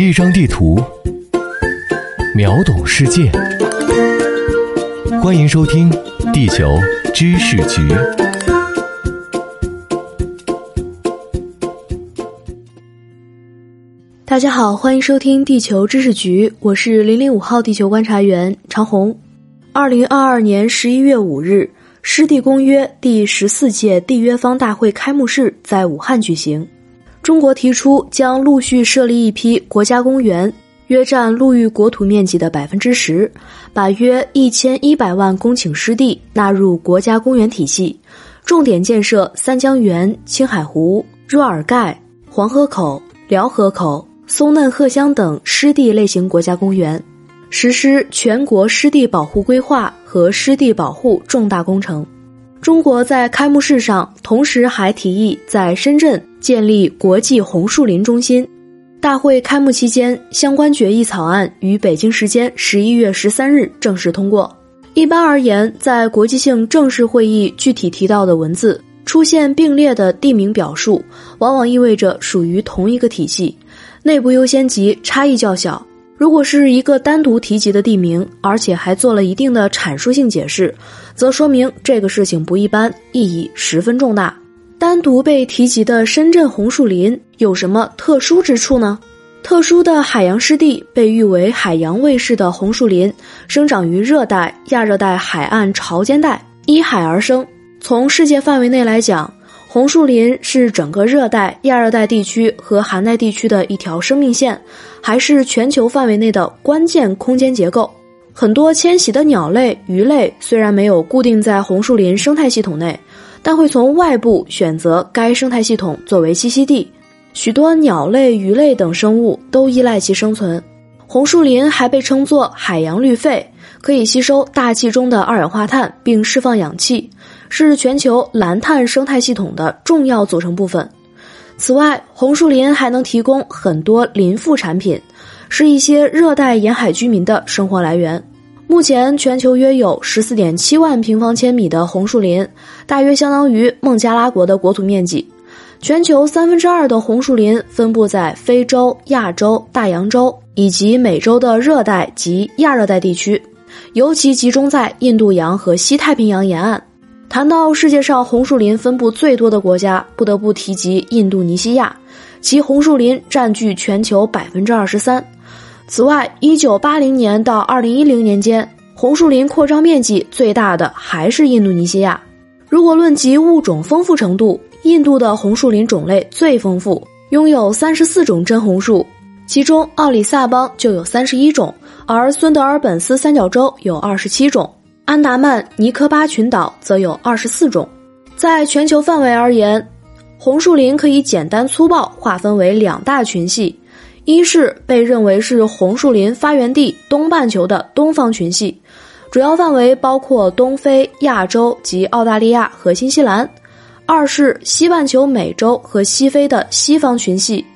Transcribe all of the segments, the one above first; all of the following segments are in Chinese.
一张地图，秒懂世界。欢迎收听《地球知识局》。大家好，欢迎收听《地球知识局》，我是零零五号地球观察员长虹。二零二二年十一月五日。湿地公约第十四届缔约方大会开幕式在武汉举行。中国提出将陆续设立一批国家公园，约占陆域国土面积的百分之十，把约一千一百万公顷湿地纳入国家公园体系，重点建设三江源、青海湖、若尔盖、黄河口、辽河口、松嫩鹤乡等湿地类型国家公园。实施全国湿地保护规划和湿地保护重大工程。中国在开幕式上同时还提议在深圳建立国际红树林中心。大会开幕期间，相关决议草案于北京时间十一月十三日正式通过。一般而言，在国际性正式会议具体提到的文字出现并列的地名表述，往往意味着属于同一个体系，内部优先级差异较小。如果是一个单独提及的地名，而且还做了一定的阐述性解释，则说明这个事情不一般，意义十分重大。单独被提及的深圳红树林有什么特殊之处呢？特殊的海洋湿地被誉为海洋卫士的红树林，生长于热带、亚热带海岸潮间带，依海而生。从世界范围内来讲，红树林是整个热带、亚热带地区和寒带地区的一条生命线，还是全球范围内的关键空间结构。很多迁徙的鸟类、鱼类虽然没有固定在红树林生态系统内，但会从外部选择该生态系统作为栖息地。许多鸟类、鱼类等生物都依赖其生存。红树林还被称作海洋绿肺，可以吸收大气中的二氧化碳并释放氧气。是全球蓝碳生态系统的重要组成部分。此外，红树林还能提供很多林副产品，是一些热带沿海居民的生活来源。目前，全球约有十四点七万平方千米的红树林，大约相当于孟加拉国的国土面积。全球三分之二的红树林分布在非洲、亚洲、大洋洲以及美洲的热带及亚热带地区，尤其集中在印度洋和西太平洋沿岸。谈到世界上红树林分布最多的国家，不得不提及印度尼西亚，其红树林占据全球百分之二十三。此外，一九八零年到二零一零年间，红树林扩张面积最大的还是印度尼西亚。如果论及物种丰富程度，印度的红树林种类最丰富，拥有三十四种真红树，其中奥里萨邦就有三十一种，而孙德尔本斯三角洲有二十七种。安达曼尼科巴群岛则有二十四种。在全球范围而言，红树林可以简单粗暴划分为两大群系：一是被认为是红树林发源地东半球的东方群系，主要范围包括东非、亚洲及澳大利亚和新西兰；二是西半球美洲和西非的西方群系。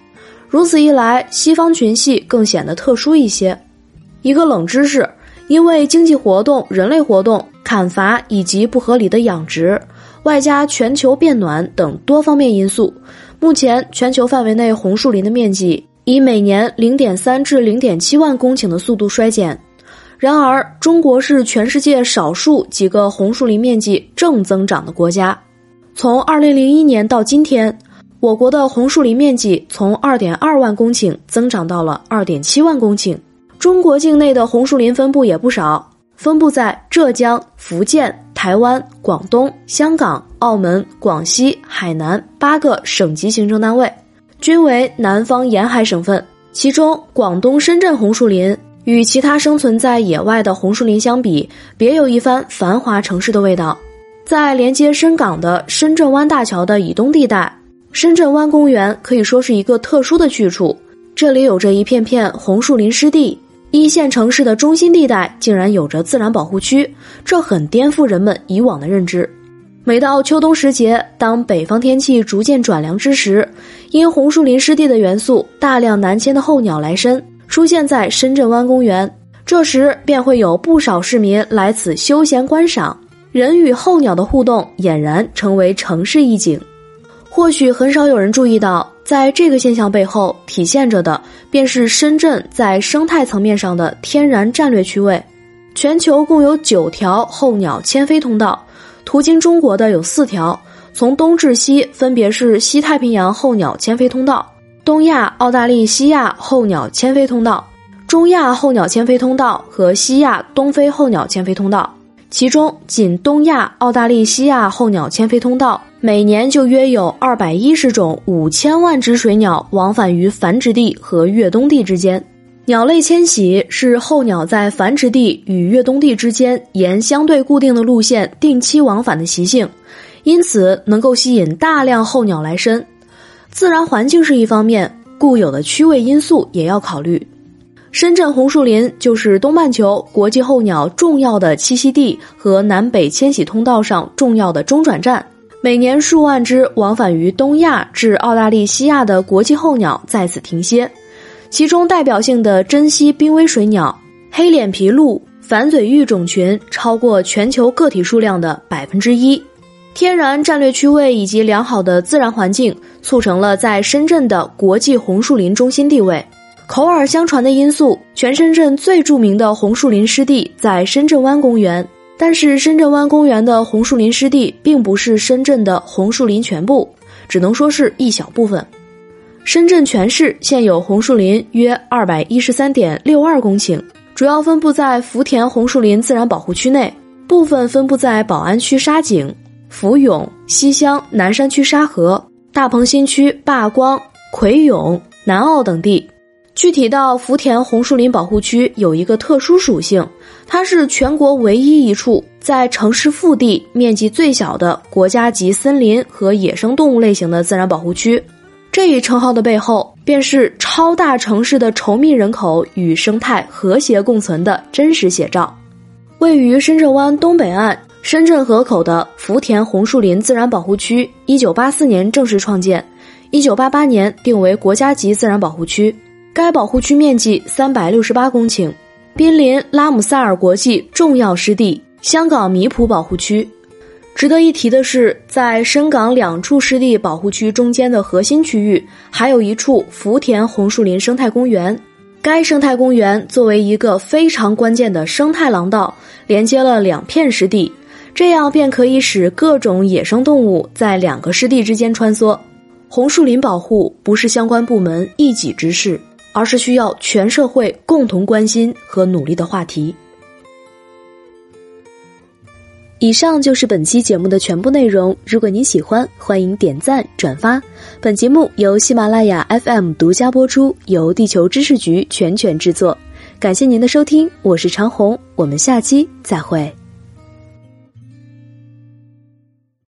如此一来，西方群系更显得特殊一些。一个冷知识。因为经济活动、人类活动、砍伐以及不合理的养殖，外加全球变暖等多方面因素，目前全球范围内红树林的面积以每年零点三至零点七万公顷的速度衰减。然而，中国是全世界少数几个红树林面积正增长的国家。从二零零一年到今天，我国的红树林面积从二点二万公顷增长到了二点七万公顷。中国境内的红树林分布也不少，分布在浙江、福建、台湾、广东、香港、澳门、广西、海南八个省级行政单位，均为南方沿海省份。其中，广东深圳红树林与其他生存在野外的红树林相比，别有一番繁华城市的味道。在连接深港的深圳湾大桥的以东地带，深圳湾公园可以说是一个特殊的去处，这里有着一片片红树林湿地。一线城市的中心地带竟然有着自然保护区，这很颠覆人们以往的认知。每到秋冬时节，当北方天气逐渐转凉之时，因红树林湿地的元素，大量南迁的候鸟来深，出现在深圳湾公园。这时便会有不少市民来此休闲观赏，人与候鸟的互动俨然成为城市一景。或许很少有人注意到，在这个现象背后体现着的，便是深圳在生态层面上的天然战略区位。全球共有九条候鸟迁飞通道，途经中国的有四条，从东至西分别是西太平洋候鸟迁飞通道、东亚澳大利西亚候鸟迁飞通道、中亚候鸟迁飞通道和西亚东非候鸟迁飞通道。其中，仅东亚澳大利西亚候鸟迁飞通道每年就约有二百一十种五千万只水鸟往返于繁殖地和越冬地之间。鸟类迁徙是候鸟在繁殖地与越冬地之间沿相对固定的路线定期往返的习性，因此能够吸引大量候鸟来深。自然环境是一方面，固有的区位因素也要考虑。深圳红树林就是东半球国际候鸟重要的栖息地和南北迁徙通道上重要的中转站，每年数万只往返于东亚至澳大利西亚的国际候鸟在此停歇。其中代表性的珍稀濒危水鸟黑脸琵鹭、反嘴鹬种群超过全球个体数量的百分之一。天然战略区位以及良好的自然环境，促成了在深圳的国际红树林中心地位。口耳相传的因素，全深圳最著名的红树林湿地在深圳湾公园，但是深圳湾公园的红树林湿地并不是深圳的红树林全部，只能说是一小部分。深圳全市现有红树林约二百一十三点六二公顷，主要分布在福田红树林自然保护区内，部分分布在宝安区沙井、福永、西乡、南山区沙河、大鹏新区坝光、葵涌、南澳等地。具体到福田红树林保护区，有一个特殊属性，它是全国唯一一处在城市腹地面积最小的国家级森林和野生动物类型的自然保护区。这一称号的背后，便是超大城市的稠密人口与生态和谐共存的真实写照。位于深圳湾东北岸深圳河口的福田红树林自然保护区，一九八四年正式创建，一九八八年定为国家级自然保护区。该保护区面积三百六十八公顷，濒临拉姆萨尔国际重要湿地、香港米埔保护区。值得一提的是，在深港两处湿地保护区中间的核心区域，还有一处福田红树林生态公园。该生态公园作为一个非常关键的生态廊道，连接了两片湿地，这样便可以使各种野生动物在两个湿地之间穿梭。红树林保护不是相关部门一己之事，而是需要全社会共同关心和努力的话题。以上就是本期节目的全部内容。如果您喜欢，欢迎点赞转发。本节目由喜马拉雅 FM 独家播出，由地球知识局全权制作。感谢您的收听，我是长虹，我们下期再会。